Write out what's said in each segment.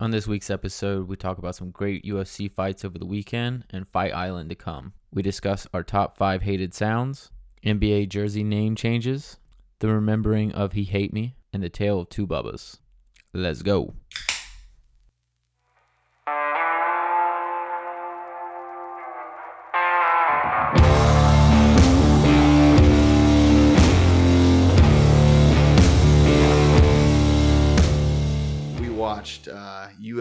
On this week's episode, we talk about some great UFC fights over the weekend and Fight Island to come. We discuss our top five hated sounds, NBA jersey name changes, the remembering of He Hate Me, and the tale of two Bubbas. Let's go.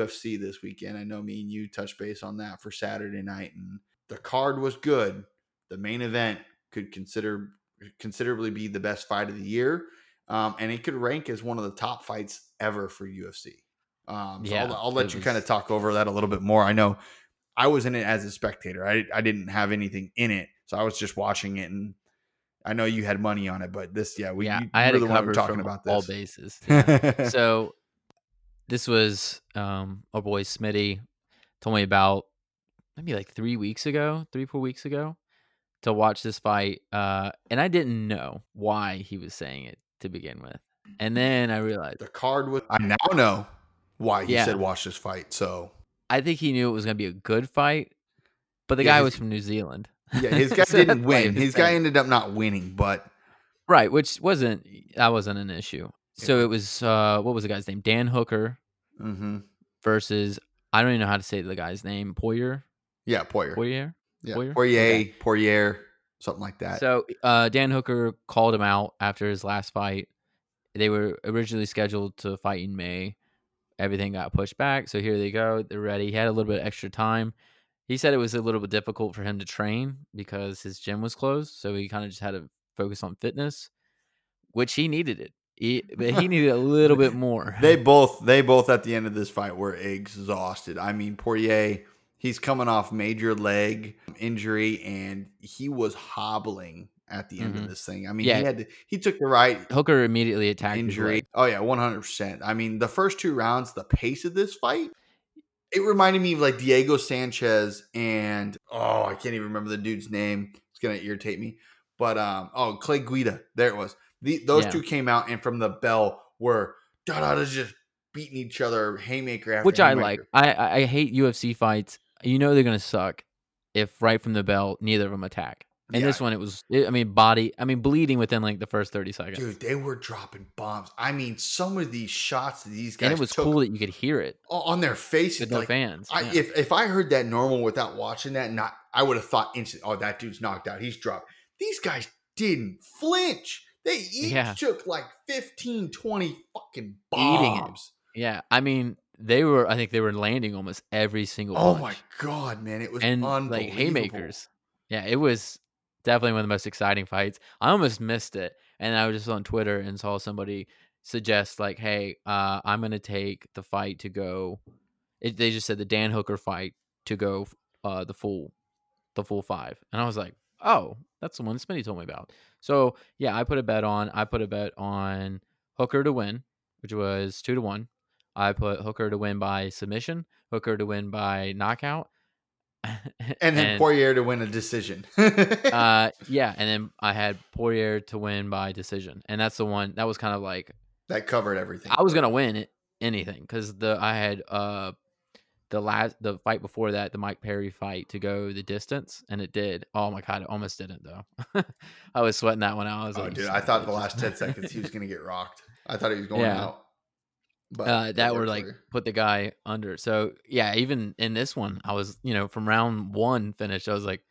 UFC this weekend. I know me and you touched base on that for Saturday night, and the card was good. The main event could consider considerably be the best fight of the year, um, and it could rank as one of the top fights ever for UFC. Um, so Yeah, I'll, I'll let you was- kind of talk over that a little bit more. I know I was in it as a spectator. I I didn't have anything in it, so I was just watching it and. I know you had money on it, but this, yeah, we, yeah, you, I had you it were the one talking about all bases. Yeah. so this was um our boy Smitty told me about maybe like three weeks ago, three four weeks ago, to watch this fight. Uh, and I didn't know why he was saying it to begin with, and then I realized the card was. I now know why he Yeah. said watch this fight. So I think he knew it was going to be a good fight, but the Yeah, guy his- was from New Zealand. yeah, his guy So didn't that's why he win. was His guy ended up not winning, but right, which wasn't that wasn't an issue. So it was uh, what was the guy's name? Dan Hooker mhm. versus I don't even know how to say the guy's name. Poirier. yeah, Poirier, Poirier. yeah, Poirier? Poirier, Okay. Poirier, something like that. So uh, Dan Hooker called him out after his last fight. They were originally scheduled to fight in May. Everything got pushed back, so here they go. They're ready. He had a little bit of extra time. He said it was a little bit difficult for him to train because his gym was closed, so he kind of just had to focus on fitness, which he needed it. He, but he needed a little bit more. they both, they both at the end of this fight were exhausted. I mean, Poirier, he's coming off major leg injury, and he was hobbling at the end Mhm. of this thing. I mean, Yeah. he had to, he took the right Hooker immediately attacked injury. Oh yeah, one hundred percent. I mean, the first two rounds, the pace of this fight, it reminded me of like Diego Sanchez and oh, I can't even remember the dude's name. It's gonna irritate me. But um, oh, Clay Guida. There it was. The, those Yeah. two came out and from the bell were da da just beating each other, haymaker after which I like. I, I hate UFC fights. You know they're gonna suck if right from the bell neither of them attack. And Yeah. this one, it was. It, I mean, body. I mean, bleeding within like the first thirty seconds. Dude, they were dropping bombs. I mean, some of these shots that these guys and it was cool that you could hear it on their faces, with like, fans. I, yeah. if if I heard that normal without watching that, not I would have thought instantly, oh, that dude's knocked out. He's dropped. These guys didn't flinch. They each Yeah. took like 15, 20 fucking bombs. yeah, I mean, they were. I think they were landing almost every single. Oh punch. my god, man! It was and unbelievable. like haymakers. Yeah, it was definitely one of the most exciting fights. I almost missed it, and I was just on Twitter and saw somebody suggest like, "Hey, uh, I'm gonna take the fight to go." It, they just said the Dan Hooker fight to go uh, the full, the full five, and I was like, "Oh, that's the one Smitty told me about." So yeah, I put a bet on. I put a bet on Hooker to win, which was two to one. I put Hooker to win by submission, Hooker to win by knockout, and then Poirier to win a decision. uh yeah and then i had poirier to win by decision and that's the one that was kind of like that covered everything. i was gonna win it anything because the i had uh the last the fight before that the mike perry fight to go the distance and it did oh my god it almost didn't though i was sweating that one out i was Oh, like dude, I thought the last ten seconds he was gonna get rocked. I thought he was going Yeah. out. But uh, that were like you. put the guy under. So yeah, even in this one, I was you know from round one finish, I was like,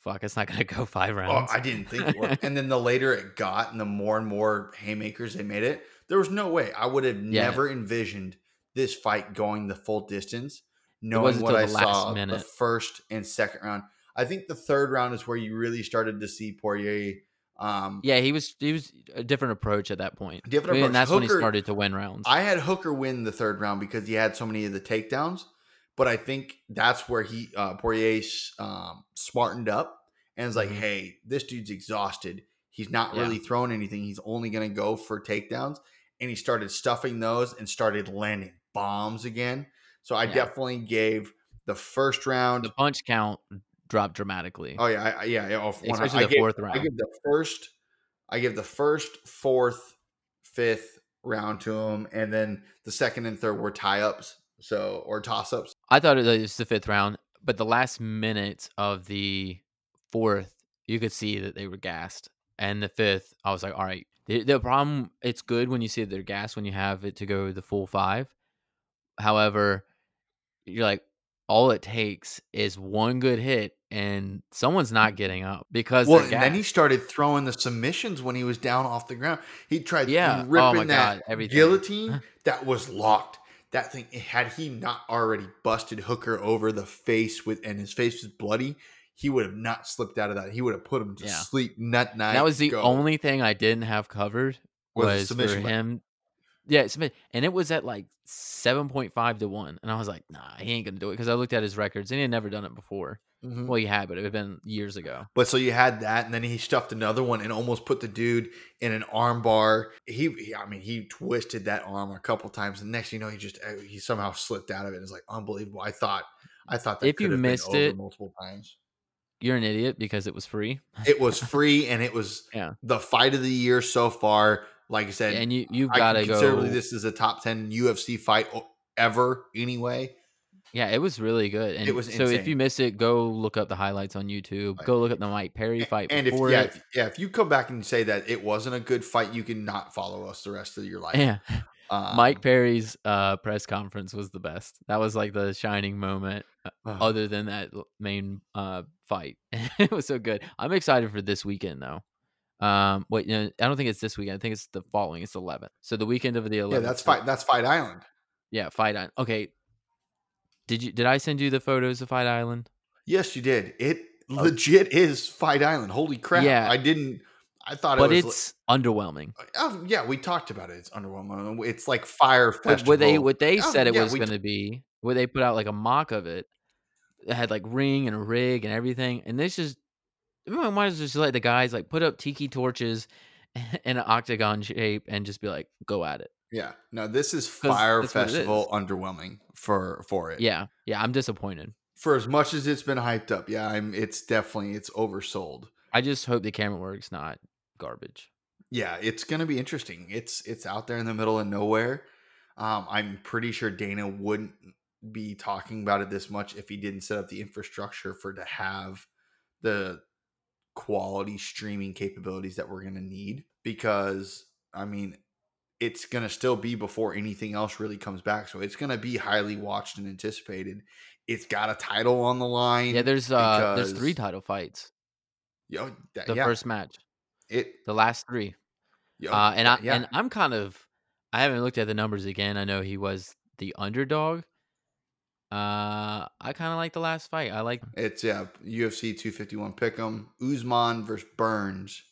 "Fuck, it's not gonna go five rounds." I didn't think it would. and then the later it got, and the more and more haymakers they made it, there was no way I would have Yeah. never envisioned this fight going the full distance. Knowing what I saw the first and second round, I think the third round is where you really started to see Poirier. Um, Yeah, he was he was a different approach at that point. Different approach. And that's when he started to win rounds. I had Hooker win the third round because he had so many of the takedowns, but I think that's where he uh, Poirier um, smartened up and was like, Mhm. "Hey, this dude's exhausted. He's not Yeah. really throwing anything. He's only going to go for takedowns." And he started stuffing those and started landing bombs again. So I Yeah. definitely gave the first round. the punch count dropped dramatically, Oh yeah, I, I- yeah, yeah. one- especially I the gave- fourth I round. give the first, I give the first, fourth, fifth round to him, and then the second and third were tie ups. So or toss ups. I thought it was the fifth round, but the last minute of the fourth, you could see that they were gassed. And the fifth, I was like, all right. The, the problem, it's good when you see that they're gassed when you have it to go the full five. However, you're like, all it takes is one good hit and someone's not getting up because Well, and then he started throwing the submissions when he was down off the ground. He tried Yeah. Oh ripping my that God, guillotine that was locked. That thing had he not already busted Hooker over the face with and his face was bloody, he would have not slipped out of that. He would have put him to Yeah. sleep nut night. that was the go. only thing I didn't have covered Was was, for submission him. Yeah, submit, and it was at like seven point five to one, and I was like, nah, he ain't gonna do it because I looked at his records and he had never done it before. Mhm. Well, he had, but it had been years ago. But so you had that, and then he stuffed another one and almost put the dude in an arm bar. He, he- I mean, he twisted that arm a couple times, and next you know, he just uh, he somehow slipped out of it. It's like unbelievable. I thought, I thought that If you could have been missed over it- multiple times. You're an idiot because it was free, It was free, and it was Yeah. the fight of the year so far. Like I said, and you you've got to go. this is a top ten UFC fight ever. Anyway, Yeah, it was really good. And it was so if you miss it, go look up the highlights on YouTube. Right. Go look up the Mike Perry fight and if before yeah, it. if, yeah, if you come back and say that it wasn't a good fight, you can not follow us the rest of your life. Yeah, Um, Mike Perry's uh, press conference was the best. That was like the shining moment. uh, other than that main uh fight. it was so good. I'm excited for this weekend though. Um wait, no, I don't think it's this weekend. I think it's the following. It's 11th. So the weekend of the 11th. yeah, that's fight. That's Fight Island. Yeah, Fight Island. Okay. Did you did I send you the photos of Fight Island? Yes, you did. It legit is Fight Island. Holy crap! Oh. Yeah. I didn't. I thought But it was. it's underwhelming. oh, yeah, we talked about it. It's underwhelming. It's like Fyre What, Festival. what they what they Oh, said it yeah, was going to be, what they put out like a mock of it. It had like ring and a rig and everything. And this just as well just let the guys like put up tiki torches in an octagon shape and just be like, go at it. Yeah, no, this is Fyre that's what it Festival is. underwhelming for for it. Yeah, yeah, I'm disappointed. for as much as it's been hyped up, yeah, I'm. It's definitely it's oversold. I just hope the camera work's not garbage. Yeah, it's gonna be interesting. It's it's out there in the middle of nowhere. Um, I'm pretty sure Dana wouldn't be talking about it this much if he didn't set up the infrastructure for to have the quality streaming capabilities that we're gonna need. Because I mean, it's gonna still be before anything else really comes back, so it's gonna be highly watched and anticipated. It's got a title on the line. Yeah, there's uh there's three title fights. Yo, that- The yeah, first match, it. the last three. Yo, Uh, and I yeah. and I'm kind of I haven't looked at the numbers again. I know he was the underdog. Uh, I kind of like the last fight. I like It's yeah, UFC 251 Pick'em, Usman versus Burns.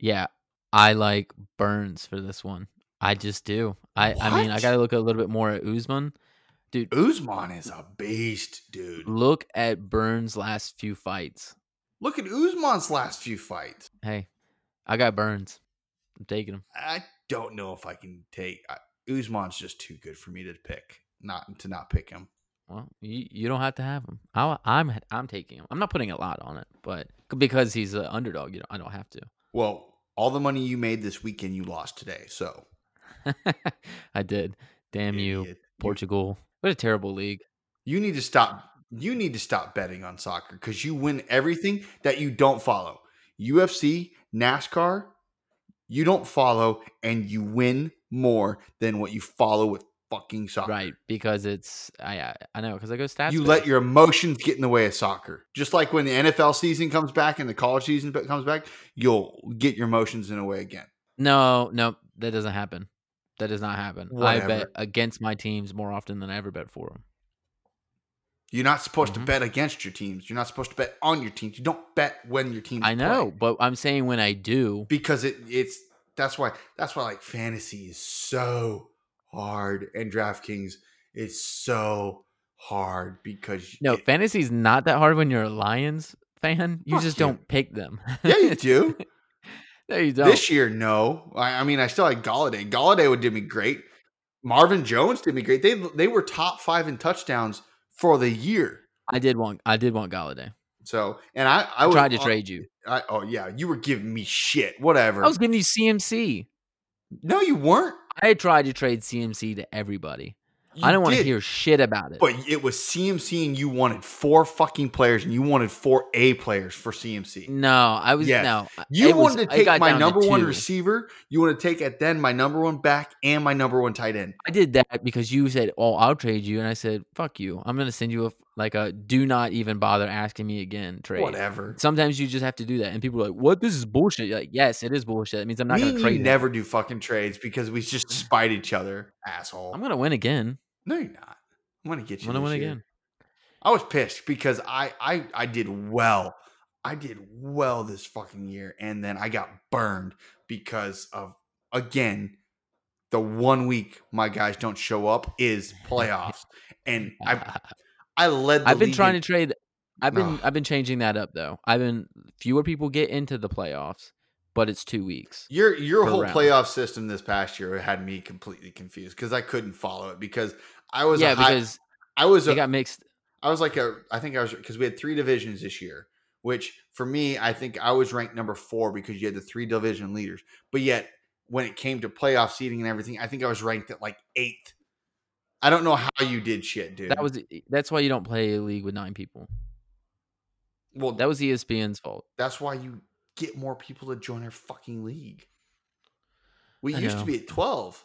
yeah, I like Burns for this one. I just do. I I mean I got to look a little bit more at Usman. Dude, Usman is a beast, dude. look at Burns' last few fights. Look at Usman's last few fights. Hey, I got Burns. I'm taking him. I don't know if I can take I, Usman's just too good for me to pick, not to not pick him. Well, you, you don't have to have him. I, I'm I'm taking him. I'm not putting a lot on it, but because he's an underdog, you know, I don't have to. Well, all the money you made this weekend, you lost today. So I did. Damn you, idiot. Portugal. What a terrible league. You need to stop. You need to stop betting on soccer because you win everything that you don't follow. UFC, NASCAR, you don't follow, and you win more than what you follow with fucking soccer. Right, because it's I I, know because I go stats. You let your emotions get in the way of soccer. Just like when the NFL season comes back and the college season comes back, you'll get your emotions in the way again. no no that doesn't happen. That does not happen. I bet against my teams more often than I ever bet for them. You're not supposed Mhm. to bet against your teams. You're not supposed to bet on your teams. You don't bet when your team. I know, play. but I'm saying when I do, because it it's that's why that's why like fantasy is so hard and DraftKings is so hard because no it- fantasy's not that hard when you're a Lions fan. You just you. don't pick them. yeah you do. no, you don't. This year, no. I, I mean, I still like Golladay. Golladay would did me great. Marvin Jones did me great. They they were top five in touchdowns for the year. I did want I did want Golladay. So, and I I, I tried to uh, trade you. I, oh yeah, you were giving me shit. Whatever. I was giving you CMC. no, you weren't. I tried to trade CMC to everybody. I don't want to hear shit about it. But it was CMC, and you wanted four fucking players, and you wanted four A players for CMC. no, I was Yes. no. You it was- wanted to take my number one two. receiver. You want to take at then my number one back and my number one tight end. I did that because you said, "Oh, I'll trade you," and I said, "Fuck you! I'm gonna send you a like a do not even bother asking me again trade." Whatever. Sometimes you just have to do that, and people are like, "What? This is bullshit." You're like, yes, it is bullshit. It means I'm not Me gonna trade. you never do fucking trades because we just spite each other, asshole. I'm gonna win again. no, you're not. I'm gonna get you. I'm gonna win year. again. I was pissed because I I I did well. I did well this fucking year, and then I got burned because of again the one week my guys don't show up is playoffs, and I I led. The I've been trying in- to trade. I've been. I've been changing that up though. I've been fewer people get into the playoffs, but it's two weeks. Your your whole round. playoff system this past year had me completely confused because I couldn't follow it because I was yeah, high, because I was a, got mixed. I was like a I think I was because we had three divisions this year, which for me I think I was ranked number four because you had the three division leaders, but yet when it came to playoff seating and everything, I think I was ranked at like eighth. I don't know how you did shit, dude. That was that's why you don't play a league with nine people. well. That was ESPN's fault. that's why you get more people to join our fucking league. We I used to be at twelve.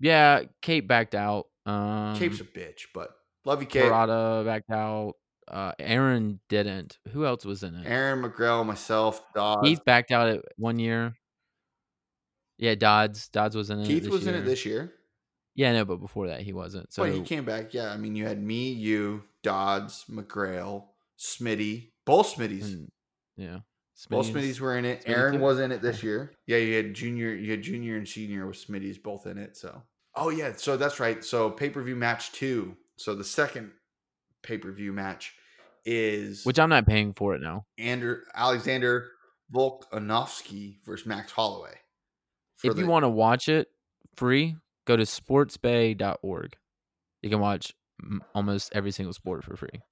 Yeah, Kate backed out. Um, Cape's a bitch, but love you, Kate. Parada backed out. Uh, Aaron didn't. Who else was in it? Aaron McGrail, myself, Dodds. Keith backed out at one year. Yeah, Dodds. Dodds was in it. Keith was in it this year. Yeah, no, but before that he wasn't. So but he came back. Yeah, I mean, you had me, you, Dodds, McGrail, Smitty, both Smitties. and- yeah, both Smitty's- Smitties were in it. Smitty Aaron too? was in it this year. Yeah, you had junior, you had junior and senior with Smitties both in it. So, oh yeah, so that's right. So pay per view match two. So the second pay per view match is which I'm not paying for it now. Andrew Alexander Volkanovski versus Max Holloway. If you want to watch it free, go to sportsbay.org. You can watch almost every single sport for free.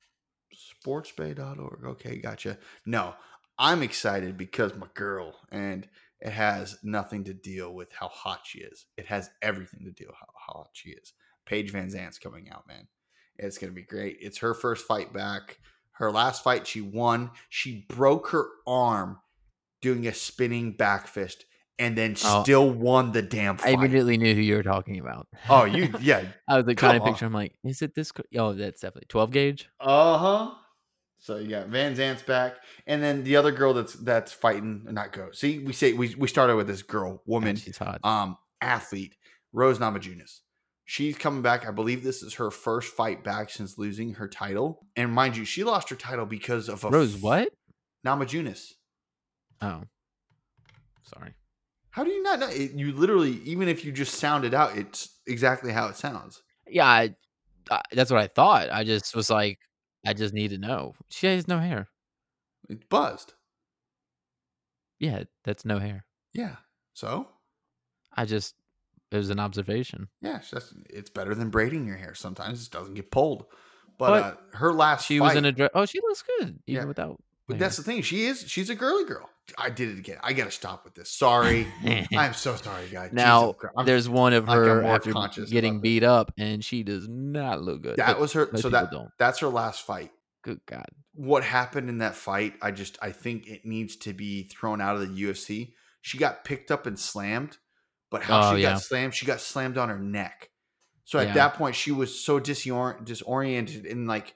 sportsbay.org. Okay, gotcha. No, I'm excited because my girl, and it has nothing to deal with how hot she is. It has everything to deal with how hot she is. Paige VanZant's coming out, man. It's gonna be great. It's her first fight back. Her last fight, she won. She broke her arm doing a spinning back fist, and then Oh. still won the damn fight. I immediately knew who you were talking about. oh, you yeah. I was like trying to picture. I'm like, is it this? Oh, that's definitely 12 gauge. Uh huh. So you got VanZant's back, and then the other girl that's that's fighting, not go. See, we say we we started with this girl, Man, woman, she's hot. um, athlete, Rose Namajunas. She's coming back. I believe this is her first fight back since losing her title. And mind you, she lost her title because of a Rose, f- what? Namajunas. Oh, sorry. How do you not know? It, you literally, even if you just sound it out, it's exactly how it sounds. Yeah, I, I, that's what I thought. I just was like, I just need to know. She has no hair. It's buzzed. Yeah, that's no hair. Yeah. So I just it was an observation. yeah, it's it's better than braiding your hair. Sometimes it doesn't get pulled. But, But uh, her last She fight, was in a dress. Oh, she looks good even Yeah, without. But hair. that's the thing. She is. She's a girly girl. I did it again. I got to stop with this. Sorry. I'm so sorry, guys. now I'm- there's one of her after getting beat up, and she does not look good. that was her. So that don't. that's her last fight. Good God. What happened in that fight? I just I think it needs to be thrown out of the UFC. She got picked up and slammed, but how Oh, she yeah. got slammed, she got slammed on her neck. So at Yeah. that point, she was so disorient, disoriented and like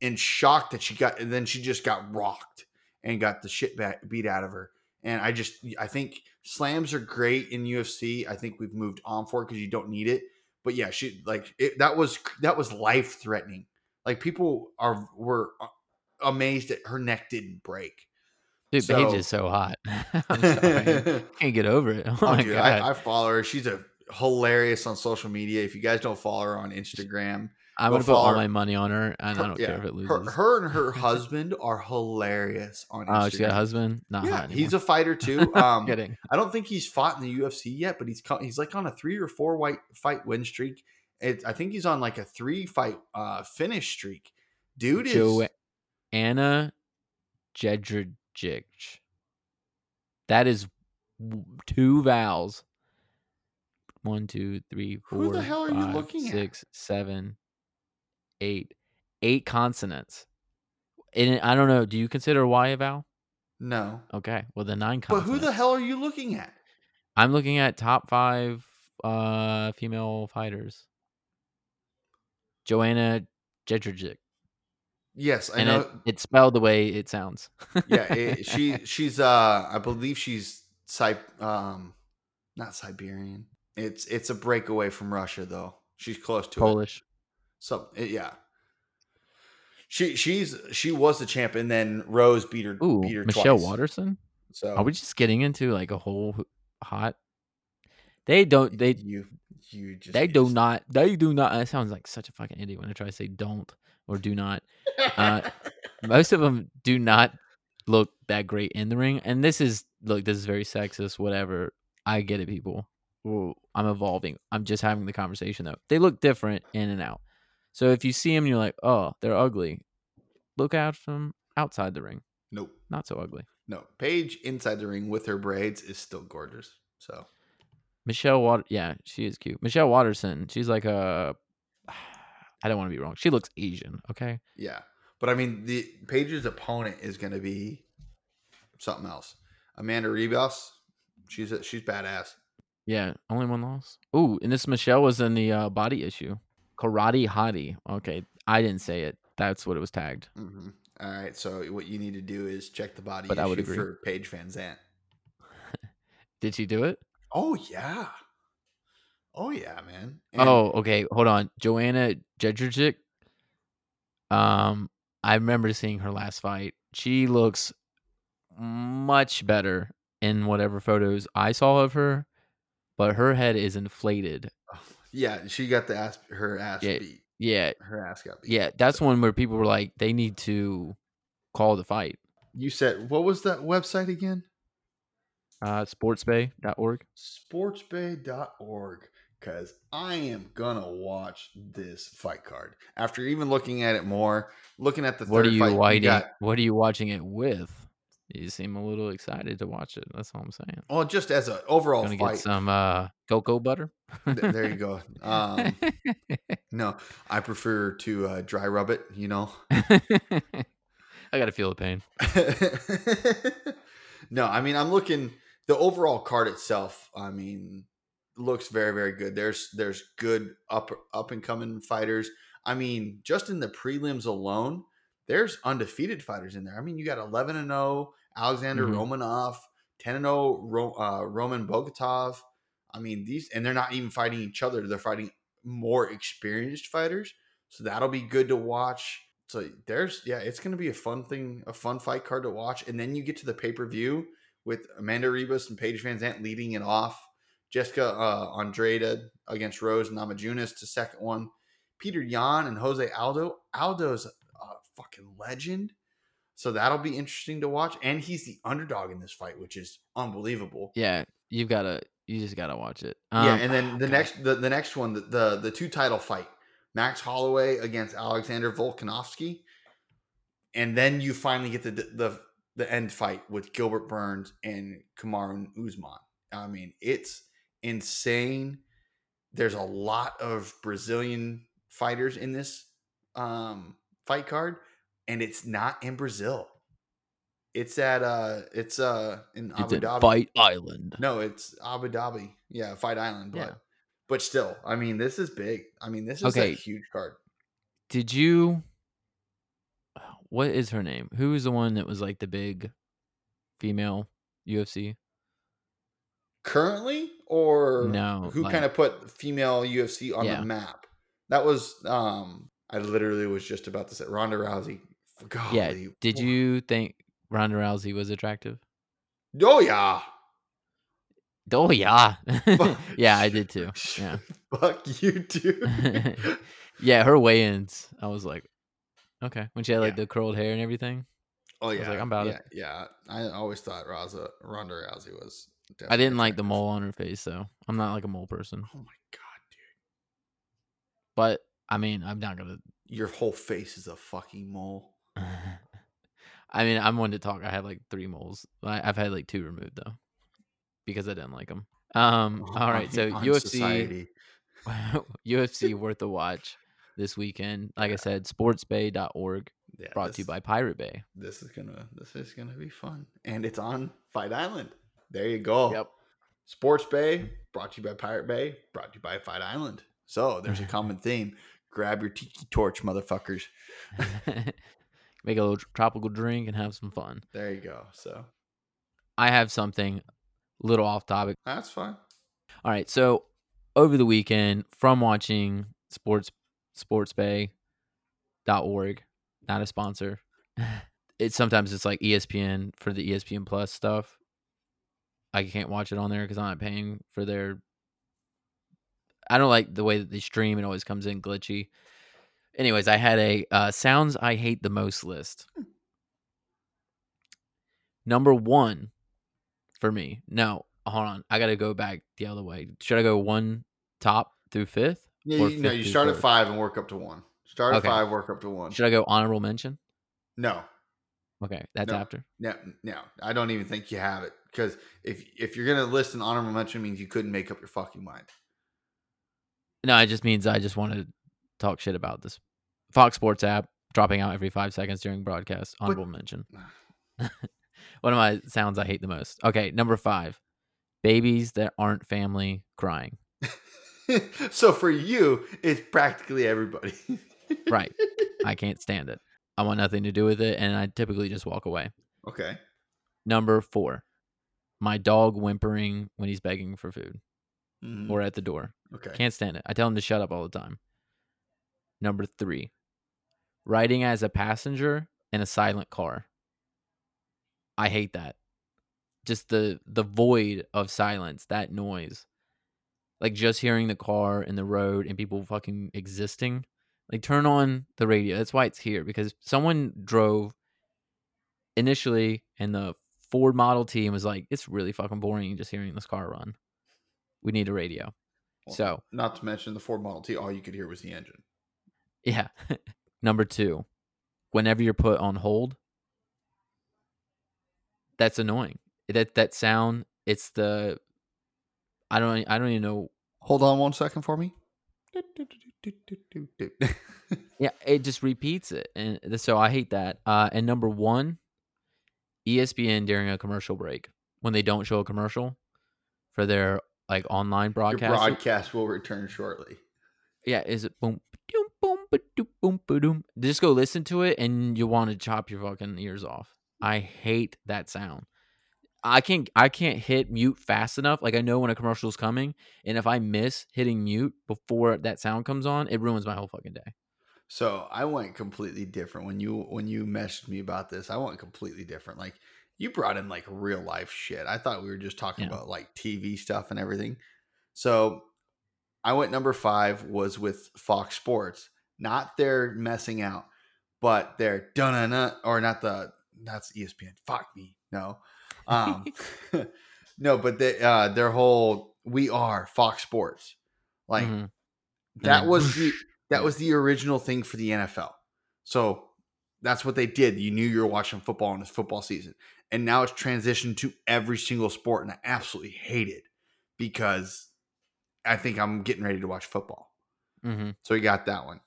in shock that she got, and then she just got rocked and got the shit back, beat out of her. And I just, I think slams are great in UFC. I think we've moved on for it because you don't need it. But yeah, she like it, that was that was life threatening. Like people are were amazed that her neck didn't break. Dude, So- Paige is so hot. Sorry. Can't get over it. Oh, Oh, my dude, God. I, I follow her. She's a hilarious on social media. If you guys don't follow her on Instagram, I'm going to put all my money on her, and I don't yeah, care if it loses. her, her and her husband are hilarious on Instagram. oh, she got a husband? Not yeah, he's a fighter too. Um, kidding. I don't think he's fought in the UFC yet, but he's he's like on a three or four white fight win streak. It, I think he's on like a three fight uh, finish streak. Dude is Joanna Jedrzejczyk. That is two vowels. one, two, three, Who the hell are you five, looking at? six, seven, eight. Eight consonants. And I don't know. Do you consider Y a vowel? No. Okay. Well, the nine consonants. But who the hell are you looking at? I'm looking at top five uh female fighters. Joanna Jedrzejczyk. Yes, I and know. it, it's spelled the way it sounds. yeah, it, she she's uh I believe she's Cy um not Siberian. It's it's a breakaway from Russia though. She's close to it. Polish. So yeah. She she's she was the champ and then Rose beat her Ooh, beat her Michelle twice. Waterson. So Are we just getting into like a whole hot? They don't. They you you just they do not. They do not. That sounds like such a fucking idiot when I try to say don't or do not. uh, Most of them do not look that great in the ring. And this is look. This is very sexist. Whatever. I get it, people. Ooh, I'm evolving. I'm just having the conversation though. They look different in and out. So if you see them, you're like, oh, they're ugly. Look out from outside the ring. nope. Not so ugly. No. Paige inside the ring with her braids is still gorgeous. So Michelle Water, yeah, she is cute. Michelle Waterson, she's like a. I don't want to be wrong. She looks Asian. Okay, yeah. But I mean the Paige's opponent is gonna be something else. Amanda Ribas, she's a, she's badass. yeah, only one loss. Ooh, and this Michelle was in the uh, body issue. Karate Hottie. Okay, I didn't say it. That's what it was tagged. hmm All right, so what you need to do is check the body But I would agree. for Paige VanZant. Did she do it? Oh yeah, oh yeah, man. And- oh, okay. Hold on, Joanna Jedrzejczyk. Um, I remember seeing her last fight. She looks much better in whatever photos I saw of her, but her head is inflated. Yeah, she got the ass her ass Yeah. beat. Yeah, Her ass got beat. yeah. That's one where people were like, they need to call the fight. You said what was that website again? Uh, sportsbay.org. sportsbay.org because I am gonna watch this fight card after even looking at it more, looking at the What are you fight. writing? got, What are you watching it with? You seem a little excited to watch it. That's all I'm saying. well, just as an overall Gonna fight. get some uh cocoa butter. there you go. Um, no, I prefer to uh, dry rub it. You know. I gotta feel the pain. no, I mean I'm looking the overall card itself. I mean, looks very very good. There's there's good up up and coming fighters. I mean, just in the prelims alone, there's undefeated fighters in there. I mean, you got 11 and 0 Alexander Mhm. Romanov, 10 and 0 Ro- uh, Roman Bogatov. I mean, these and they're not even fighting each other. They're fighting more experienced fighters. So that'll be good to watch. So there's yeah, it's gonna be a fun thing, a fun fight card to watch. And then you get to the pay per view with Amanda Ribas and Paige VanZant leading it off. Jessica uh, Andrade against Rose Namajunas to second one. Peter Yan and Jose Aldo. Aldo's a fucking legend. So that'll be interesting to watch. And he's the underdog in this fight, which is unbelievable. Yeah, you've gotta. You just gotta watch it. yeah, Um, and then the next the, the next one, the, the the two title fight. Max Holloway against Alexander Volkanovski. And then you finally get the the the end fight with Gilbert Burns and Kamaru Usman. I mean, it's insane. There's a lot of Brazilian fighters in this um, fight card, and it's not in Brazil. It's at uh, it's uh in Abu in Dhabi. Fight Island. No, it's Abu Dhabi. Yeah, Fight Island. But Yeah. but still, I mean, this is big. I mean, this is Okay. a huge card. Did you? What is her name? Who is the one that was like the big female UFC? Currently, or No, who like- kind of put female UFC on Yeah. the map? That was um. I literally was just about to say Ronda Rousey. Golly, Yeah. Did you think Ronda Rousey was attractive? Oh yeah. Oh yeah, yeah, I did too. Yeah, Fuck you, dude. yeah. Her weigh-ins, I was like, okay, when she had like Yeah. the curled hair and everything. oh yeah. I was like, I'm about yeah, it. Yeah, I always thought Raza, Ronda Rousey was. I didn't like the mole on her face though. I'm not like a mole person, Oh my god, dude. but I mean, I'm not gonna. Your whole face is a fucking mole. I mean, I'm one to talk. I have like three moles. I, I've had like two removed though, because I didn't like them. Um, all right, so UFC. UFC worth a watch this weekend. Like I said, sportsbay.org Yeah, brought to you by Pirate Bay. This is gonna this is gonna be fun, and it's on Fight Island. There you go. Yep. Sports Bay brought to you by Pirate Bay, brought to you by Fight Island. So there's a common theme. Grab your tiki torch, motherfuckers. Make a little tropical drink and have some fun. There you go. So I have something little off topic. that's fine. All right, so over the weekend from watching sports sportsbay.org, not a sponsor. It's sometimes it's like ESPN for the ESPN Plus stuff. I can't watch it on there because I'm not paying for their. I don't like the way that they stream. It always comes in glitchy. Anyways, I had a uh, sounds I hate the most list. Number one for me. No, hold on. I got to go back the other way. Should I go one top through fifth? Yeah, you, no, you start at five and work up to one. Start at Okay. five, work up to one. Should I go honorable mention? No, Okay, that's No. after. no, no. I don't even think you have it because if if you're gonna list an honorable mention, it means you couldn't make up your fucking mind. No, it just means I just want to talk shit about this Fox Sports app dropping out every five seconds during broadcast. Honorable mention. One of my sounds I hate the most. Okay, number five, babies that aren't family crying. so for you, it's practically everybody. Right. I can't stand it. I want nothing to do with it, and I typically just walk away. okay. Number four, my dog whimpering when he's begging for food Mhm. or at the door. okay. Can't stand it. I tell him to shut up all the time. Number three, riding as a passenger in a silent car. I hate that. Just the the void of silence, that noise. Like just hearing the car and the road and people fucking existing. Like turn on the radio. That's why it's here because someone drove initially and the Ford Model T and was like, it's really fucking boring just hearing this car run. We need a radio. Well, So not to mention the Ford Model T, all you could hear was the engine. Yeah. Number two, whenever you're put on hold, that's annoying. That that sound, it's the I don't I don't even know. Hold on one second for me. Yeah, it just repeats it, and so I hate that. Uh, and number one, ESPN during a commercial break when they don't show a commercial for their like online Your broadcast. broadcast will return shortly. Yeah, is it boom boom boom ba-doom, boom boom? Just go listen to it, and you want to chop your fucking ears off. I hate that sound. I can't I can't hit mute fast enough. Like I know when a commercial's coming, and if I miss hitting mute before that sound comes on, it ruins my whole fucking day. So I went completely different when you when you messaged me about this. I went completely different. Like you brought in like real life shit. I thought we were just talking Yeah. about like TV stuff and everything. So I went number five was with Fox Sports, not their messing out, but their dun or not the that's ESPN. Fuck me, no, um, no, but they, uh, their whole we are Fox Sports, like Mhm. that then was the that was the original thing for the NFL. So that's what they did. You knew you were watching football in this football season. And now it's transitioned to every single sport. And I absolutely hate it because I think I'm getting ready to watch football. Mhm. So we got that one.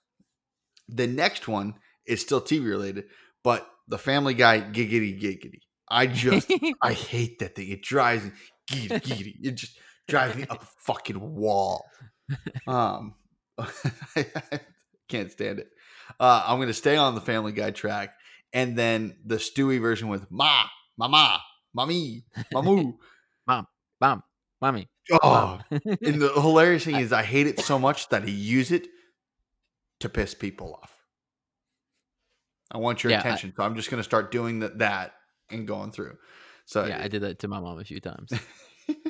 The next one is still TV related, but the Family Guy giggity giggity. I just I hate that thing. It drives me giggity giggity. It just drives me up a fucking wall. Um, I can't stand it. Uh, I'm gonna stay on the Family Guy track, and then the Stewie version with Ma, Mama, Mommy, Mamu. Mom, Mom, mommy. Oh, and the hilarious thing is, I hate it so much that I use it to piss people off. I want your Yeah, I- attention, so I'm just gonna start doing that, that and going through. So yeah, I did that to my mom a few times.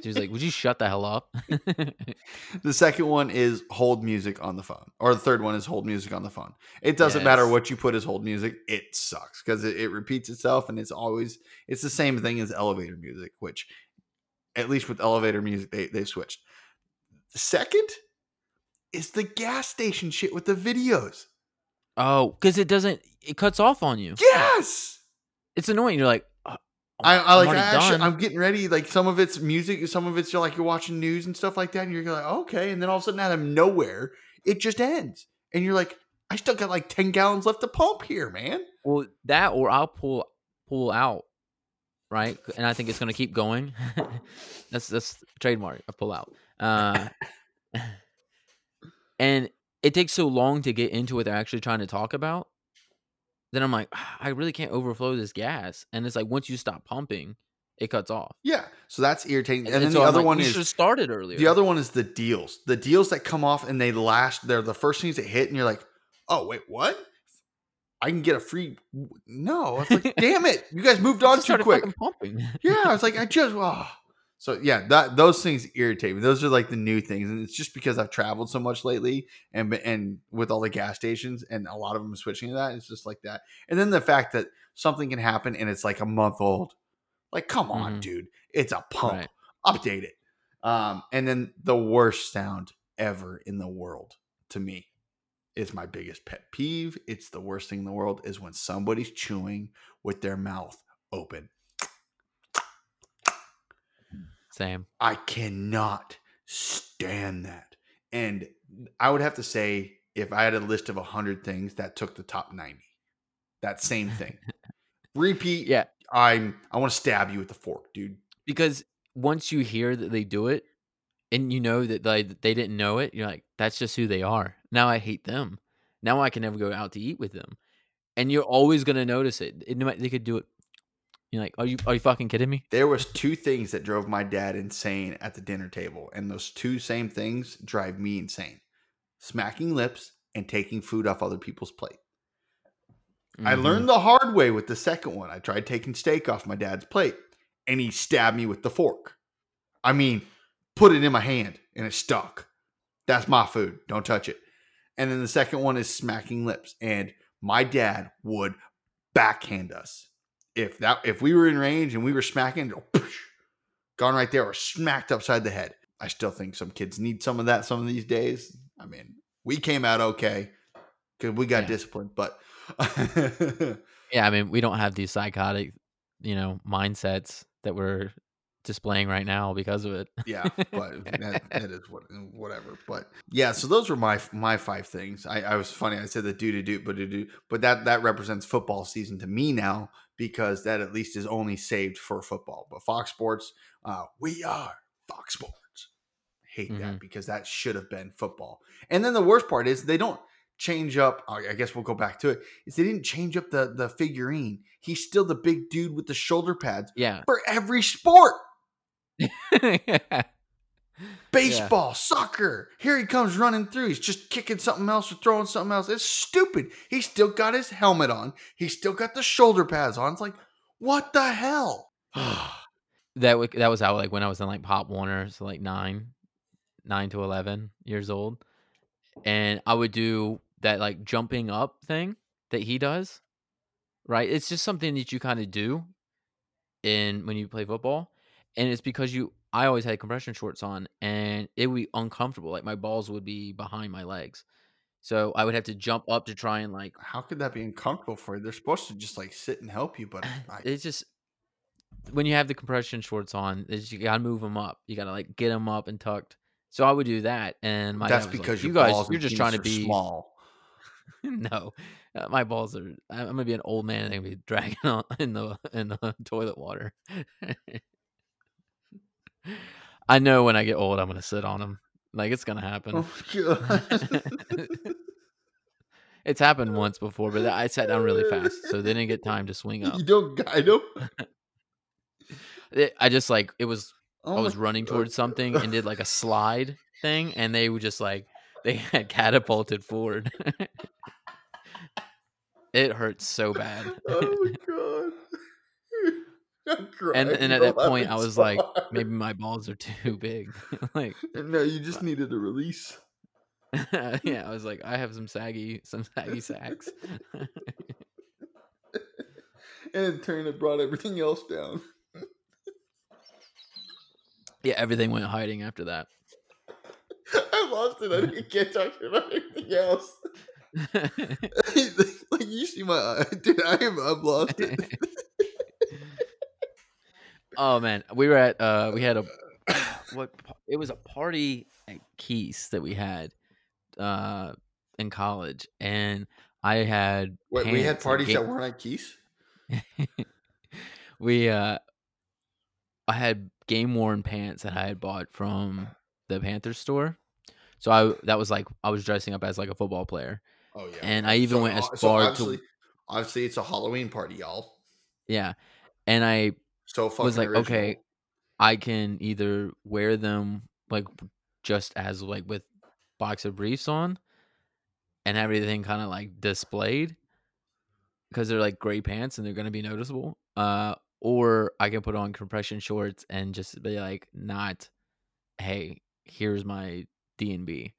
She was like, "Would you shut the hell up?" The second one is hold music on the phone, or the third one is hold music on the phone. It doesn't matter what you put as hold music; it sucks because it, it repeats itself, and it's always it's the same thing as elevator music. Which, at least with elevator music, they they've switched. Second is the gas station shit with the videos. oh, because it doesn't. It cuts off on you. Yes, It's annoying. You're like, uh, I, I like. I actually. I'm getting ready. Like some of it's music, some of it's you're like you're watching news and stuff like that, and you're like, okay, and then all of a sudden, out of nowhere, it just ends, and you're like, I still got like ten gallons left to pump here, man. Well, that or I'll pull pull out, right? And I think it's gonna keep going. that's that's trademark. I pull out. Uh, and it takes so long to get into what they're actually trying to talk about. Then I'm like, "Ah, I really can't overflow this gas. And it's like once you stop pumping, it cuts off. Yeah, so that's irritating. And, And, then so the I'm other like, one is should have started earlier. the other one is the deals. The deals that come off and they last. They're the first things that hit, and you're like, oh wait, what? I can get a free. No, it's like, damn it, you guys moved on too quick. pumping. Yeah, I was like, I just. Oh. So yeah, that those things irritate me. Those are like the new things, and it's just because I've traveled so much lately, and and with all the gas stations, and a lot of them switching to that. It's just like that, and then the fact that something can happen and it's like a month old. Like, come on, Mhm. dude, it's a pump. Right. Update it. Um, and then the worst sound ever in the world to me is my biggest pet peeve. It's the worst thing in the world is when somebody's chewing with their mouth open. Same. I cannot stand that. And I would have to say, if I had a list of 100 things, that took the top 90. That same thing. Repeat. Yeah. I'm, I want to stab you with the fork, dude. Because once you hear that they do it and you know that they, they didn't know it, you're like, that's just who they are. Now I hate them. Now I can never go out to eat with them. And you're always going to notice it. It They could do it. You're like, are you, are you fucking kidding me? There was two things that drove my dad insane at the dinner table. And those two same things drive me insane. Smacking lips and taking food off other people's plate. I Mhm. learned the hard way with the second one. I tried taking steak off my dad's plate and he stabbed me with the fork. I mean, put it in my hand and it stuck. That's my food. Don't touch it. And then the second one is smacking lips. And my dad would backhand us. If that if we were in range and we were smacking, gone right there or smacked upside the head. I still think some kids need some of that some of these days. I mean, we came out okay because we got Yeah. disciplined, but Yeah, I mean, we don't have these psychotic, you know, mindsets that we're displaying right now because of it. yeah, but that, that is what whatever. But yeah, so those were my my five things. I, I was funny. I said the do to do, but to do, but that that represents football season to me now because that at least is only saved for football. But Fox Sports, uh, we are Fox Sports. Hate that Mhm. because that should have been football. And then the worst part is they don't change up. I I guess we'll go back to it. Is they didn't change up the the figurine. He's still the big dude with the shoulder pads Yeah. for every sport. yeah. Baseball, soccer. Here he comes running through. He's just kicking something else or throwing something else. It's stupid. He still got his helmet on. He still got the shoulder pads on. It's like, what the hell? That wa- that was how like when I was in like Pop Warner, so like nine, nine to eleven years old, and I would do that like jumping up thing that he does. Right, it's just something that you kind of do in when you play football, and it's because you. I always had compression shorts on, and it would be uncomfortable. Like my balls would be behind my legs, so I would have to jump up to try and like. How could that be uncomfortable for you? They're supposed to just like sit and help you, but I, It's just when you have the compression shorts on, it's, you gotta move them up. You gotta like get them up and tucked. So I would do that, and my that's because like, you guys, you're just trying to be small. no. Uh, my balls are. I'm gonna be an old man. and gonna be dragging on in the in the toilet water. I know when I get old, I'm gonna sit on them. Like it's gonna happen. Oh, God. It's happened once before, but I sat down really fast, so they didn't get time to swing up. you don't guide them. I just like it was Oh I was running God. towards something and did like a slide thing, and they were just like they had catapulted forward. it hurts so bad. Oh my god. And and at that point, I was like, maybe my balls are too big. like, uh, No, you just uh, needed a release. yeah, I was like, I have some saggy, some saggy sacks. And in turn, it brought everything else down. yeah, everything went hiding after that. I lost it. I didn't get talking about anything else. like you see my eye, dude. I am. I've lost it. Oh man, we were at uh we had a what it was a party at Keys that we had uh in college and I had Wait, we had parties that weren't at Keys. we uh I had game worn pants that I had bought from the Panthers store. So I that was like I was dressing up as like a football player. Oh yeah, And I even went as uh, so far to- obviously, obviously it's a Halloween party, y'all. Yeah. And I So fucking was like, original. okay, I can either wear them like just as like with boxer briefs on and everything kind of like displayed because they're like gray pants and they're going to be noticeable. Uh, or I can put on compression shorts and just be like, not, hey, here's my D and B.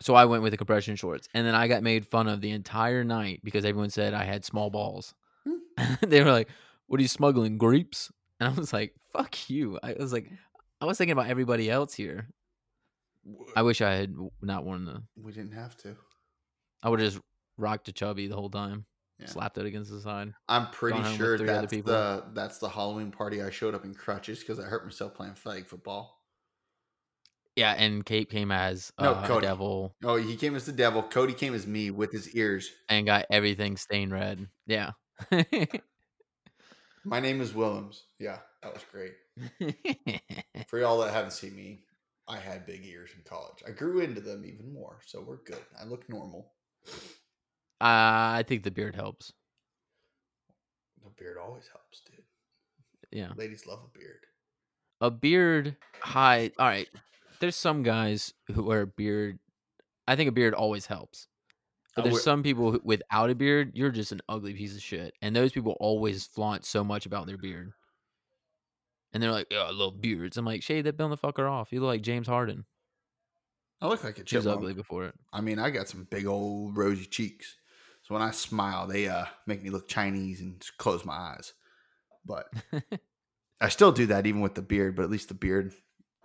So I went with the compression shorts, and then I got made fun of the entire night because everyone said I had small balls. they were like, "What are you smuggling, grapes?" And I was like, "Fuck you!" I was like, I was thinking about everybody else here. I wish I had not worn the. we didn't have to. I would have just rocked a chubby the whole time, Yeah. slapped it against the side. I'm pretty sure that's the that's the Halloween party I showed up in crutches because I hurt myself playing flag football. Yeah, and Kate came as No, uh, a Cody. devil Oh, he came as the devil. Cody came as me with his ears. and got everything stained red. Yeah. My name is Willems. Yeah, that was great. For y'all that haven't seen me, I had big ears in college. I grew into them even more, so we're good. I look normal. Uh, I think the beard helps. The beard always helps, dude. Yeah. Ladies love a beard. A beard hide. All right. There's some guys who wear a beard. I think a beard always helps. But there's some people who, without a beard, you're just an ugly piece of shit. And those people always flaunt so much about their beard. And they're like, yeah, I love beards. I'm like, shave that the fucker off. You look like James Harden. I look like a She was ugly before it. I mean, I got some big old rosy cheeks. So when I smile, they uh make me look Chinese and close my eyes. But I still do that even with the beard, but at least the beard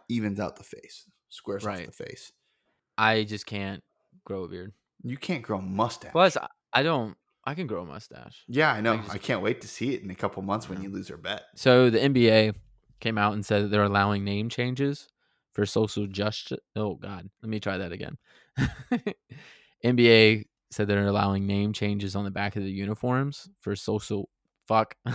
evens out the face, squares Right. off the face. I just can't grow a beard. You can't grow a mustache. Plus, I- I don't. I can grow a mustache. yeah, I know. I, just- can't wait to see it in a couple months when you lose your bet. So the NBA came out and said that they're allowing name changes for social justice. Oh God, let me try that again. NBA said they're allowing name changes on the back of the uniforms for social. Fuck.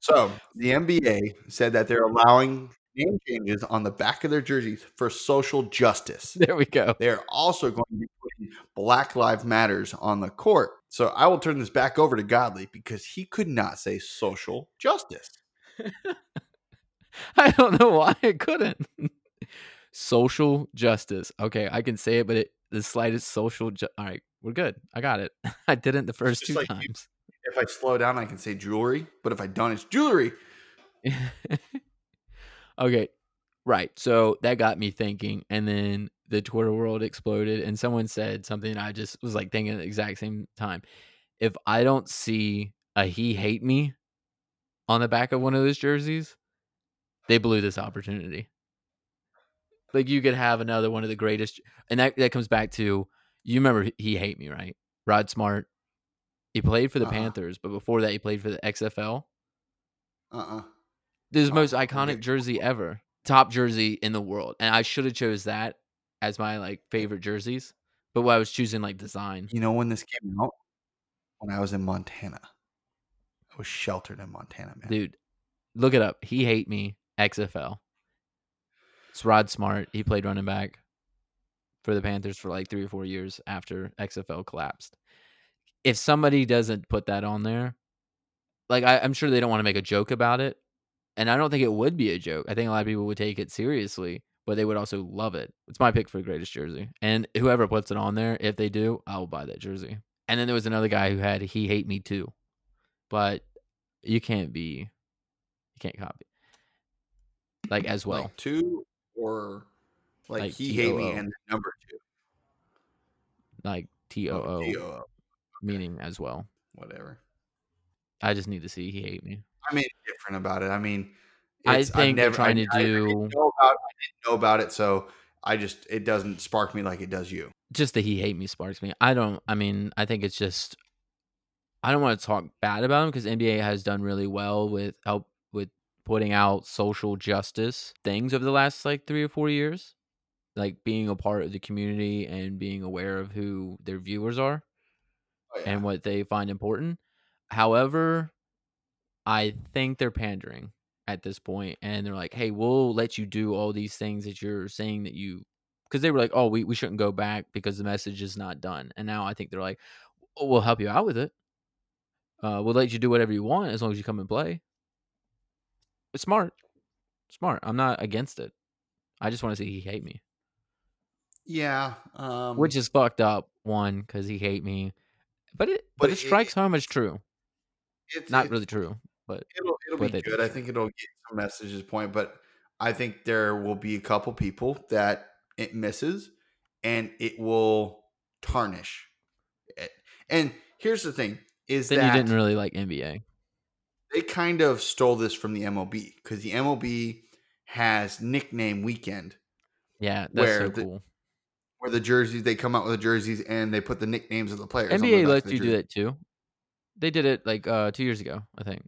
So the NBA said that they're allowing name changes on the back of their jerseys for social justice. there we go. They're also going to be putting Black Lives Matters on the court. So I will turn this back over to Godly because he could not say social justice. I don't know why I couldn't. social justice. Okay, I can say it, but it, the slightest social. Ju- All right, we're good. I got it. I didn't the first two like times. If I slow down, I can say jewelry, but if I don't, it's jewelry. Okay, right. So that got me thinking, and then the Twitter world exploded, and someone said something. I just was like thinking at the exact same time. If I don't see a "He Hate Me" on the back of one of those jerseys, they blew this opportunity. Like you could have another one of the greatest, and that that comes back to you remember "He Hate Me," right? Rod Smart. He played for the Uh-uh. Panthers, but before that, he played for the XFL. Uh uh This Oh, most iconic jersey ever. Top jersey in the world. And I should have chose that as my like favorite jerseys. But I was choosing like design. You know when this came out? When I was in Montana. I was sheltered in Montana, man. Dude, look it up. He hate me. XFL. It's Rod Smart. He played running back for the Panthers for like three or four years after XFL collapsed. If somebody doesn't put that on there, like I, I'm sure they don't want to make a joke about it. And I don't think it would be a joke. I think a lot of people would take it seriously, but they would also love it. It's my pick for the greatest jersey. And whoever puts it on there, if they do, I will buy that jersey. And then there was another guy who had he hate me too. But you can't be you can't copy. Like as well. Like two or like, Like he hate me and number two. Like T O O TOO, meaning as well. Whatever. I just need to see he hate me. I mean, different about it. I mean, I think never- trying I- to I didn't do- know about, I didn't know about it, so I just it doesn't spark me like it does you. Just that he hate me sparks me. I don't I mean, I think it's just I don't want to talk bad about him because NBA has done really well with help with putting out social justice things over the last like three or four years, like being a part of the community and being aware of who their viewers are Oh, yeah. and what they find important. However, I think they're pandering at this point, and they're like, "Hey, we'll let you do all these things that you're saying that you," because they were like, "Oh, we we shouldn't go back because the message is not done," and now I think they're like, oh, "We'll help you out with it. Uh, we'll let you do whatever you want as long as you come and play." It's smart, smart. I'm not against it. I just want to see he hate me, yeah. Um, which is fucked up. One, because he hate me, but it but, But it it- strikes home as true. it's Not it's- really true, but It'll it'll what be they do good. I think it'll get some messages point, but I think there will be a couple people that it misses, and it will tarnish. it. And here's the thing: is then that you didn't really like NBA. they kind of stole this from the MLB because the MLB has nickname weekend Yeah, that's Where so the- cool. where the jerseys they come out with the jerseys and they put the nicknames of the players. NBA lets you do that too. They did it like uh two years ago, I think.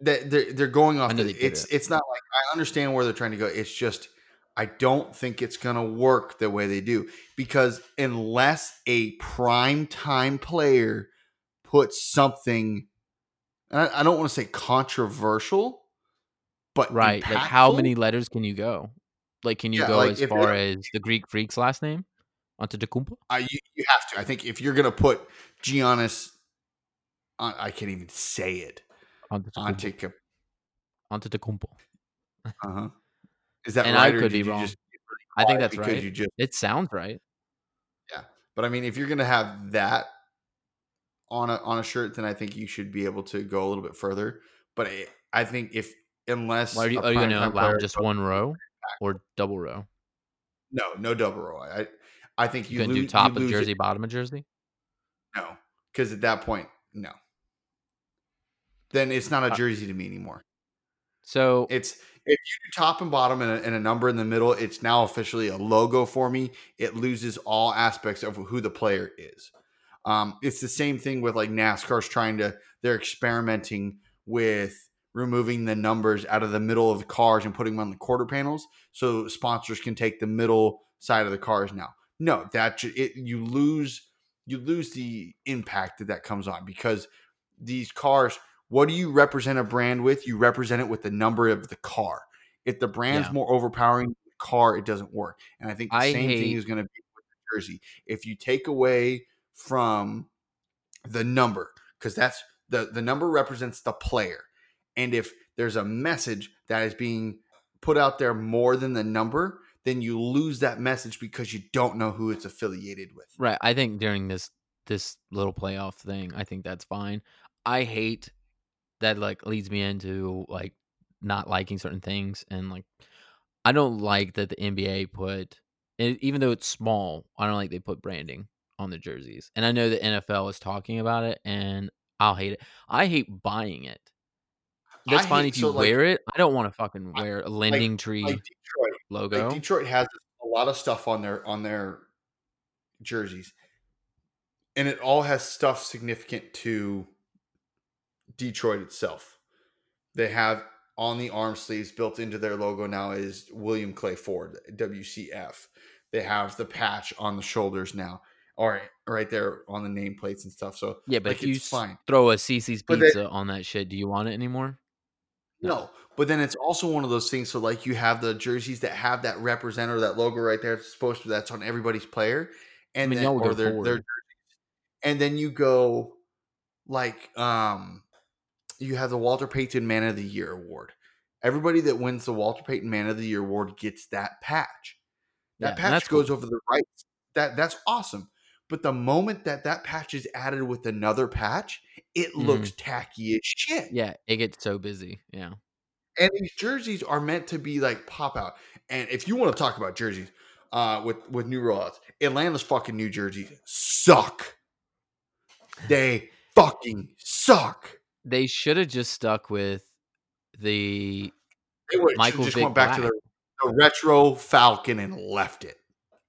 They- They're, they're going off. I The, it's it. it's not like I understand where they're trying to go. It's just I don't think it's gonna work the way they do because unless a prime time player puts something, and I, I don't want to say controversial, but Right. Like how many letters can you go? Like can you Yeah, go like, as if far as the Greek freak's last name? Onto Decumpa? Uh, you, you have to. I think if you're gonna put Giannis, uh, I can't even say it. Onto Onto, Decumpa. Onto uh-huh. Is that And right? I could be wrong. just get really I think that's right. You just It sounds right. Yeah, but I mean, if you're gonna have that on a on a shirt, then I think you should be able to go a little bit further. But I, I think if unless Why are you, are you gonna allow just one row or double row? no no double row. I I think You, you, loo- do top of jersey, It. bottom of jersey? No, because at that point, no. Then it's not a jersey to me anymore. So It's if you do top and bottom and a, and a number in the middle, it's now officially a logo for me. It loses all aspects of who the player is. Um, it's the same thing with like NASCAR's trying to. They're experimenting with removing the numbers out of the middle of the cars and putting them on the quarter panels, so sponsors can take the middle side of the cars now. No, that it you lose you lose the impact that that comes on because these cars what do you represent a brand with? You represent it with the number of the car. If the brand's Yeah. more overpowering the car, it doesn't work. And I think the I same thing is going to be with the jersey. If you take away from the number, because that's the the number represents the player, and if there's a message that is being put out there more than the number, then you lose that message because you don't know who it's affiliated with. Right. I think during this this little playoff thing, I think that's fine. I hate that like leads me into like not liking certain things and like I don't like that the NBA put even though it's small, I don't like they put branding on the jerseys. And I know the NFL is talking about it and I'll hate it. I hate buying it. That's I fine hate- if you so, like- wear it. I don't want to fucking wear a LendingTree Like Detroit, logo. like Detroit has a lot of stuff on their on their jerseys, and it all has stuff significant to Detroit itself. They have on the arm sleeves built into their logo now is William Clay Ford WCF. They have the patch on the shoulders now, or right there on the nameplates and stuff. So yeah, but like, if you fine. throw a CiCi's they- pizza on that shit, do you want it anymore? No, but then it's also one of those things. So like you have the jerseys that have that representative, that logo right there. It's supposed to that's on everybody's player, and mean, then or their, their and then you go like um, you have the Walter Payton Man of the Year award. Everybody that wins the Walter Payton Man of the Year award gets that patch. That and patch goes cool. over the right. That that's awesome. But the moment that that patch is added with another patch, it looks tacky as shit. Mm-hmm. Yeah, it gets so busy. Yeah. And these jerseys are meant to be like pop out. And if you want to talk about jerseys, uh, with with new rollouts, Atlanta's fucking New Jerseys suck. They fucking suck. They should have just stuck with the They Michael just Vick went back to the, the retro Falcon and left it.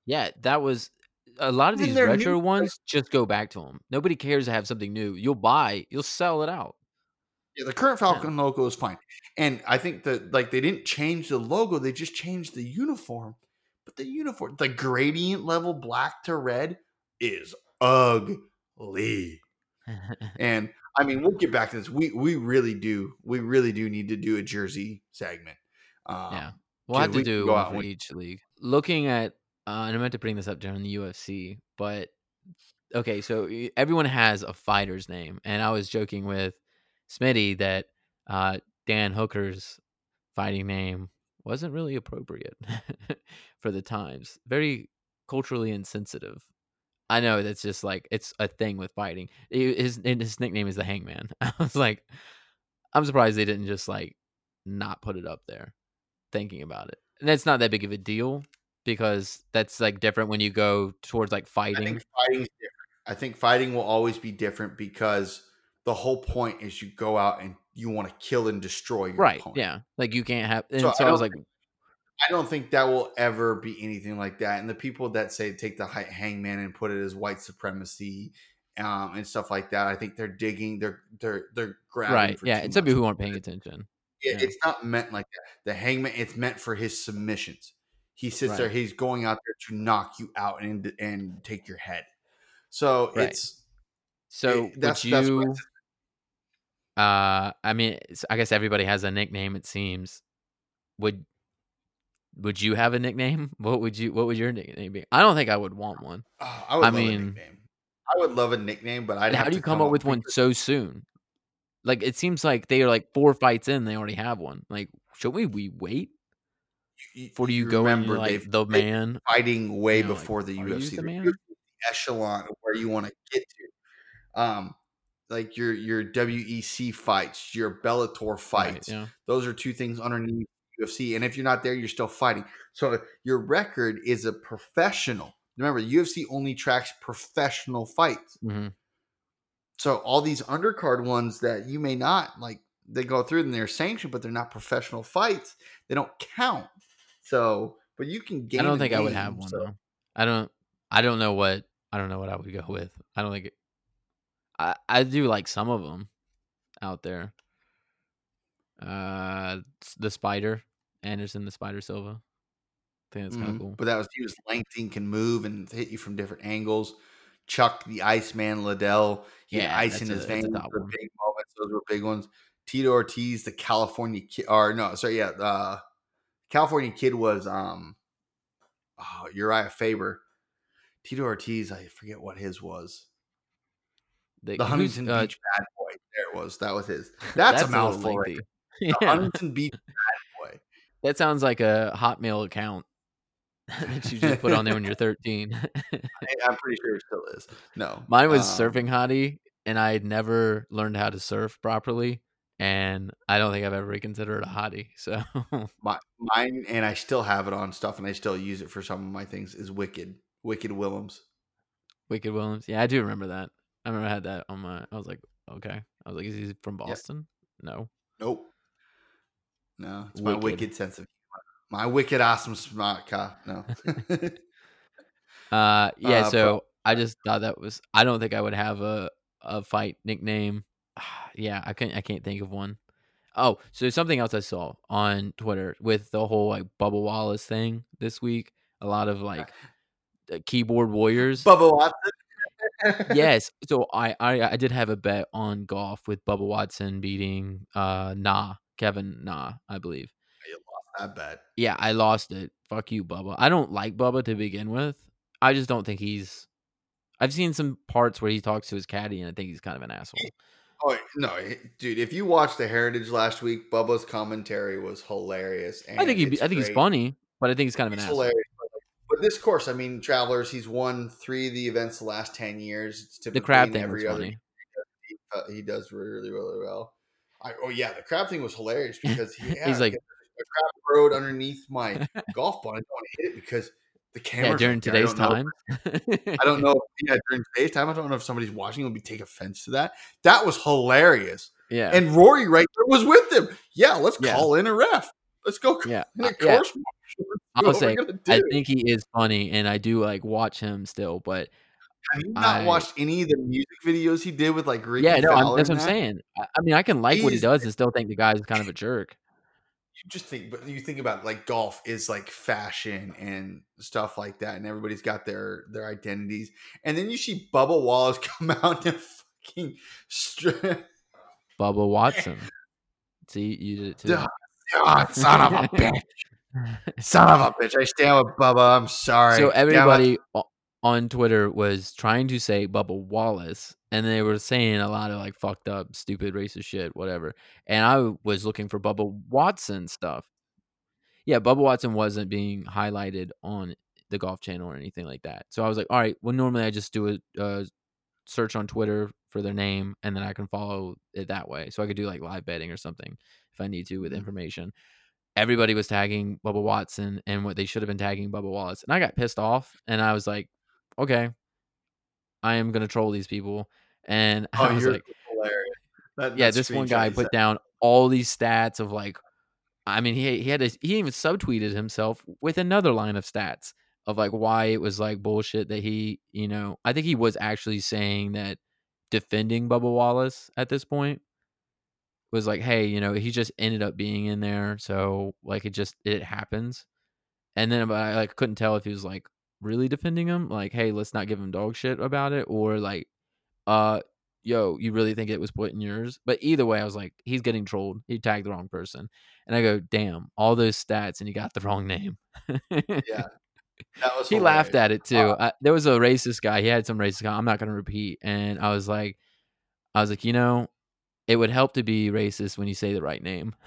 yeah, that was a lot of these retro new, ones just go back to them. Nobody cares to have something new. You'll buy, you'll sell it out. Yeah, the current Falcon logo is fine, and I think that like they didn't change the logo; they just changed the uniform. But the uniform, the gradient level black to red, is ugly. and I mean, we'll get back to this. We we really do, we really do need to do a jersey segment. Um, yeah, we'll have to we can do one for each league. Looking at, uh, and I meant to bring this up during the UFC, but okay, so everyone has a fighter's name, and I was joking with Smitty that uh, Dan Hooker's fighting name wasn't really appropriate for the times. Very culturally insensitive. I know that's just like it's a thing with fighting. His his nickname is the Hangman. I was like, I'm surprised they didn't just like not put it up there. Thinking about it, and that's not that big of a deal because that's like different when you go towards like I fighting. think fighting's different. I think fighting will always be different because the whole point is you go out and you want to kill and destroy your Right? opponent. Yeah. Like you can't have. And So so, I I was like, I don't think that will ever be anything like that. And the people that say take the hangman and put it as white supremacy um, and stuff like that, I think they're digging. They're they're they're grabbing. right? for Yeah. some people who aren't paying attention. It- yeah. It's not meant like that. The hangman. It's meant for his submissions. He sits there. He's going out there to knock you out and and take your head. So Right. it's So it- that's would that's you? it's- Uh, I mean, I guess everybody has a nickname. It seems. Would Would you have a nickname? What would you? What would your nickname be? I don't think I would want one. Oh, I would I love a mean- nickname. I would love a nickname, but have how do you come up with one so soon? Like it seems like they are like four fights in, they already have one. Like, should we we wait you- before you go in remember like the man? fighting way you know, like, before the are UFC. the The man? Echelon where you want to get to. Um, like your your WEC fights, your Bellator Right, fights. yeah. Those are two things underneath UFC. And if you're not there, you're still fighting. So your record is a professional. Remember, UFC only tracks professional fights. hmm So all these undercard ones that you may not like, they go through and they're sanctioned, but they're not professional fights. They don't count. So, but you can gain. I don't think I would have one so- though. I don't. I don't know what. I don't know what I would go with. I don't think. It, I I do like some of them out there. Uh, the spider Anderson, the spider Silva. I think that's kind of cool. But that was he was lengthy can move and hit you from different angles. Chuck the Iceman Liddell, he had Yeah, ice in his that's a veins. The one. big moments, those were big ones. Tito Ortiz, the California kid, or no, sorry, yeah, uh, California kid was um, oh, Urijah Faber. Tito Ortiz, I forget what his was. The, The Huntington uh, Beach Bad Boy. There it was. That was his. That's, a little mouthful. Right The yeah, Huntington Beach Bad Boy. that sounds like a Hotmail account that you just put on there when you're 13. I, I'm pretty sure it still is. No, Mine was um, surfing hottie, and I had never learned how to surf properly, and I don't think I've ever reconsidered a hottie. So My, mine, and I still have it on stuff, and I still use it for some of my things. Is Wicked, Wicked Willems. Wicked Williams, yeah, I do remember that. I remember I had that on my. I was like, okay. I was like, is he from Yep. Boston? No. Nope. No, it's my Wicked. wicked sense of humor. My wicked awesome smart car. No. Uh, yeah. Uh, but- so I just thought that was. I don't think I would have a a fight nickname. yeah, I can't. I can't think of one. Oh, so something else I saw on Twitter with the whole like Bubba Wallace thing this week. A lot of like uh, keyboard warriors. Bubba Watson. yes. So I, I I did have a bet on golf with Bubba Watson beating uh Na Kevin Na I believe. Oh, you lost that bet. Yeah, I lost it. Fuck you, Bubba. I don't like Bubba to begin with. I just don't think he's. I've seen some parts where he talks to his caddy, and I think he's kind of an asshole. Oh no, dude! If you watched the Heritage last week, Bubba's commentary was hilarious. And I think he. I think he's funny, but I think he's kind of an asshole. hilarious. But this course, I mean, Travelers, he's won three of the events the last ten years. It's The crab thing every other funny. he does really, really well. I, oh yeah, the crab thing was hilarious because he, yeah, He's like- the crab rode underneath my golf ball. I don't want to hit it because the camera. Yeah, during today's time. I don't know. If, yeah, during today's time, I don't know if somebody's watching would be take offense to that. That was hilarious. Yeah. And Rory right there was with him. Yeah, let's Yeah. call in a ref. Let's go. Yeah, in uh, a yeah. course. I will we're say, I think he is funny, and I do like watch him still, but Have you not I watched any of the music videos he did with like Rickie Yeah, no, Fowler that's what I'm that? saying. I I mean, I can like what he does and still think the guy's kind of a jerk. you just think, but you think about like golf is like fashion and stuff like that, and everybody's got their their identities, and then you see Bubba Wallace come out and fucking strip. Bubba Watson. See, you did it too. God, son of a bitch, son of a bitch! I stand with Bubba. I'm sorry. So everybody on Twitter was trying to say Bubba Wallace, and they were saying a lot of like fucked up, stupid, racist shit, whatever. And I was looking for Bubba Watson stuff. Yeah, Bubba Watson wasn't being highlighted on the Golf Channel or anything like that. So I was like, all right, well, normally I just do a uh, search on Twitter for their name, and then I can follow it that way. So I could do like live betting or something if I need to with Mhm. information. Everybody was tagging Bubba Watson and what they should have been tagging Bubba Wallace. And I got pissed off and I was like, okay, I am going to troll these people. And Oh, I was you're like, hilarious. That, yeah, this one guy put down all these stats of like, I mean, he he had a, he even subtweeted himself with another line of stats of like why it was like bullshit that he, you know, I think he was actually saying that defending Bubba Wallace at this point was like, hey, you know, he just ended up being in there, so like it just it happens. And then but I like couldn't tell if he was like really defending him, like, hey, let's not give him dog shit about it, or like, uh, yo, you really think it was put in yours? But either way, I was like, he's getting trolled. He tagged the wrong person. And I go, damn, all those stats and you got the wrong name. Yeah, that was. he laughed at it too. I, there was a racist guy. He had some racist guy. I'm not going to repeat. And I was like, I was like, you know, it would help to be racist when you say the right name.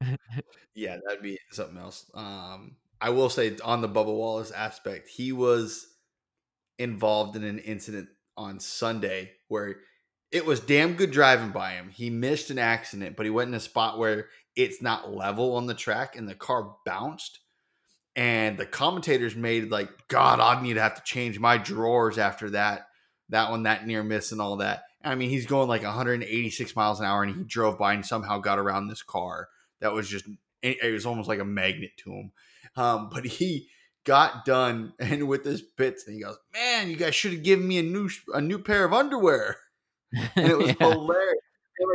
Yeah, that'd be something else. Um, I will say on the Bubba Wallace aspect, he was involved in an incident on Sunday where it was damn good driving by him. He missed an accident, but he went in a spot where it's not level on the track and the car bounced. And the commentators made like, God, I'd need to have to change my drawers after that. That one, that near miss, and all that. I mean, he's going like 186 miles an hour, and he drove by and somehow got around this car that was just it it was almost like a magnet to him. Um, but he got done and with his bits, and he goes, "Man, you guys should have given me a new a new pair of underwear." And it was Yeah. hilarious.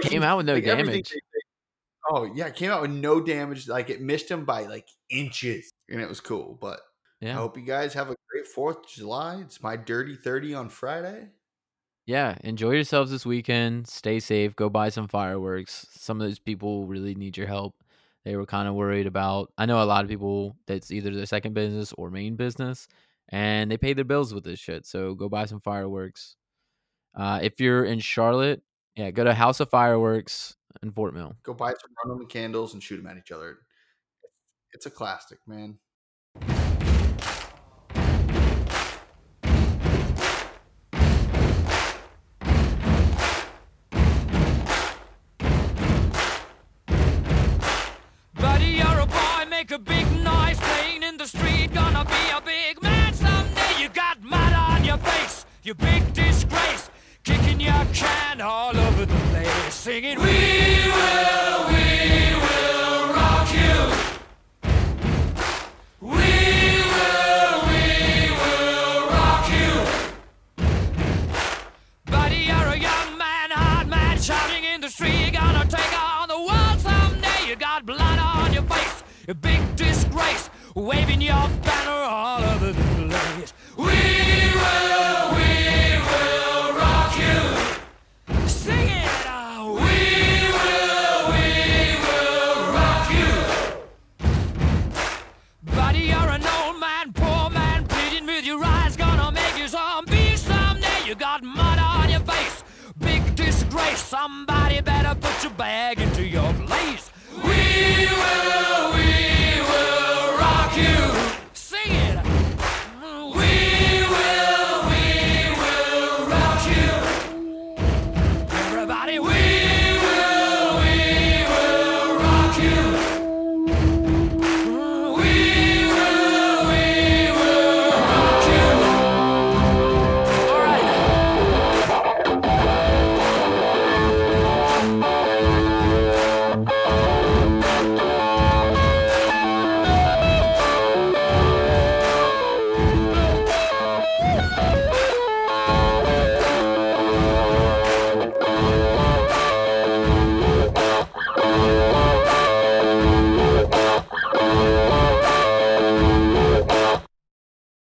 Came out with no like, damage. they- they- oh yeah, came out with no damage. Like it missed him by like inches, and it was cool. But yeah. I hope you guys have a great Fourth of July. It's my dirty thirty on Friday. Yeah, enjoy yourselves this weekend. Stay safe. Go buy some fireworks. Some of those people really need your help. They were kind of worried about. I know a lot of people that's either their second business or main business, and they pay their bills with this shit. So go buy some fireworks. Uh, if you're in Charlotte, yeah, go to House of Fireworks in Fort Mill. Go buy some Roman candles and shoot them at each other. It's a classic, man. You big disgrace. Kicking your can all over the place, singing, We will, we will rock you. We will, we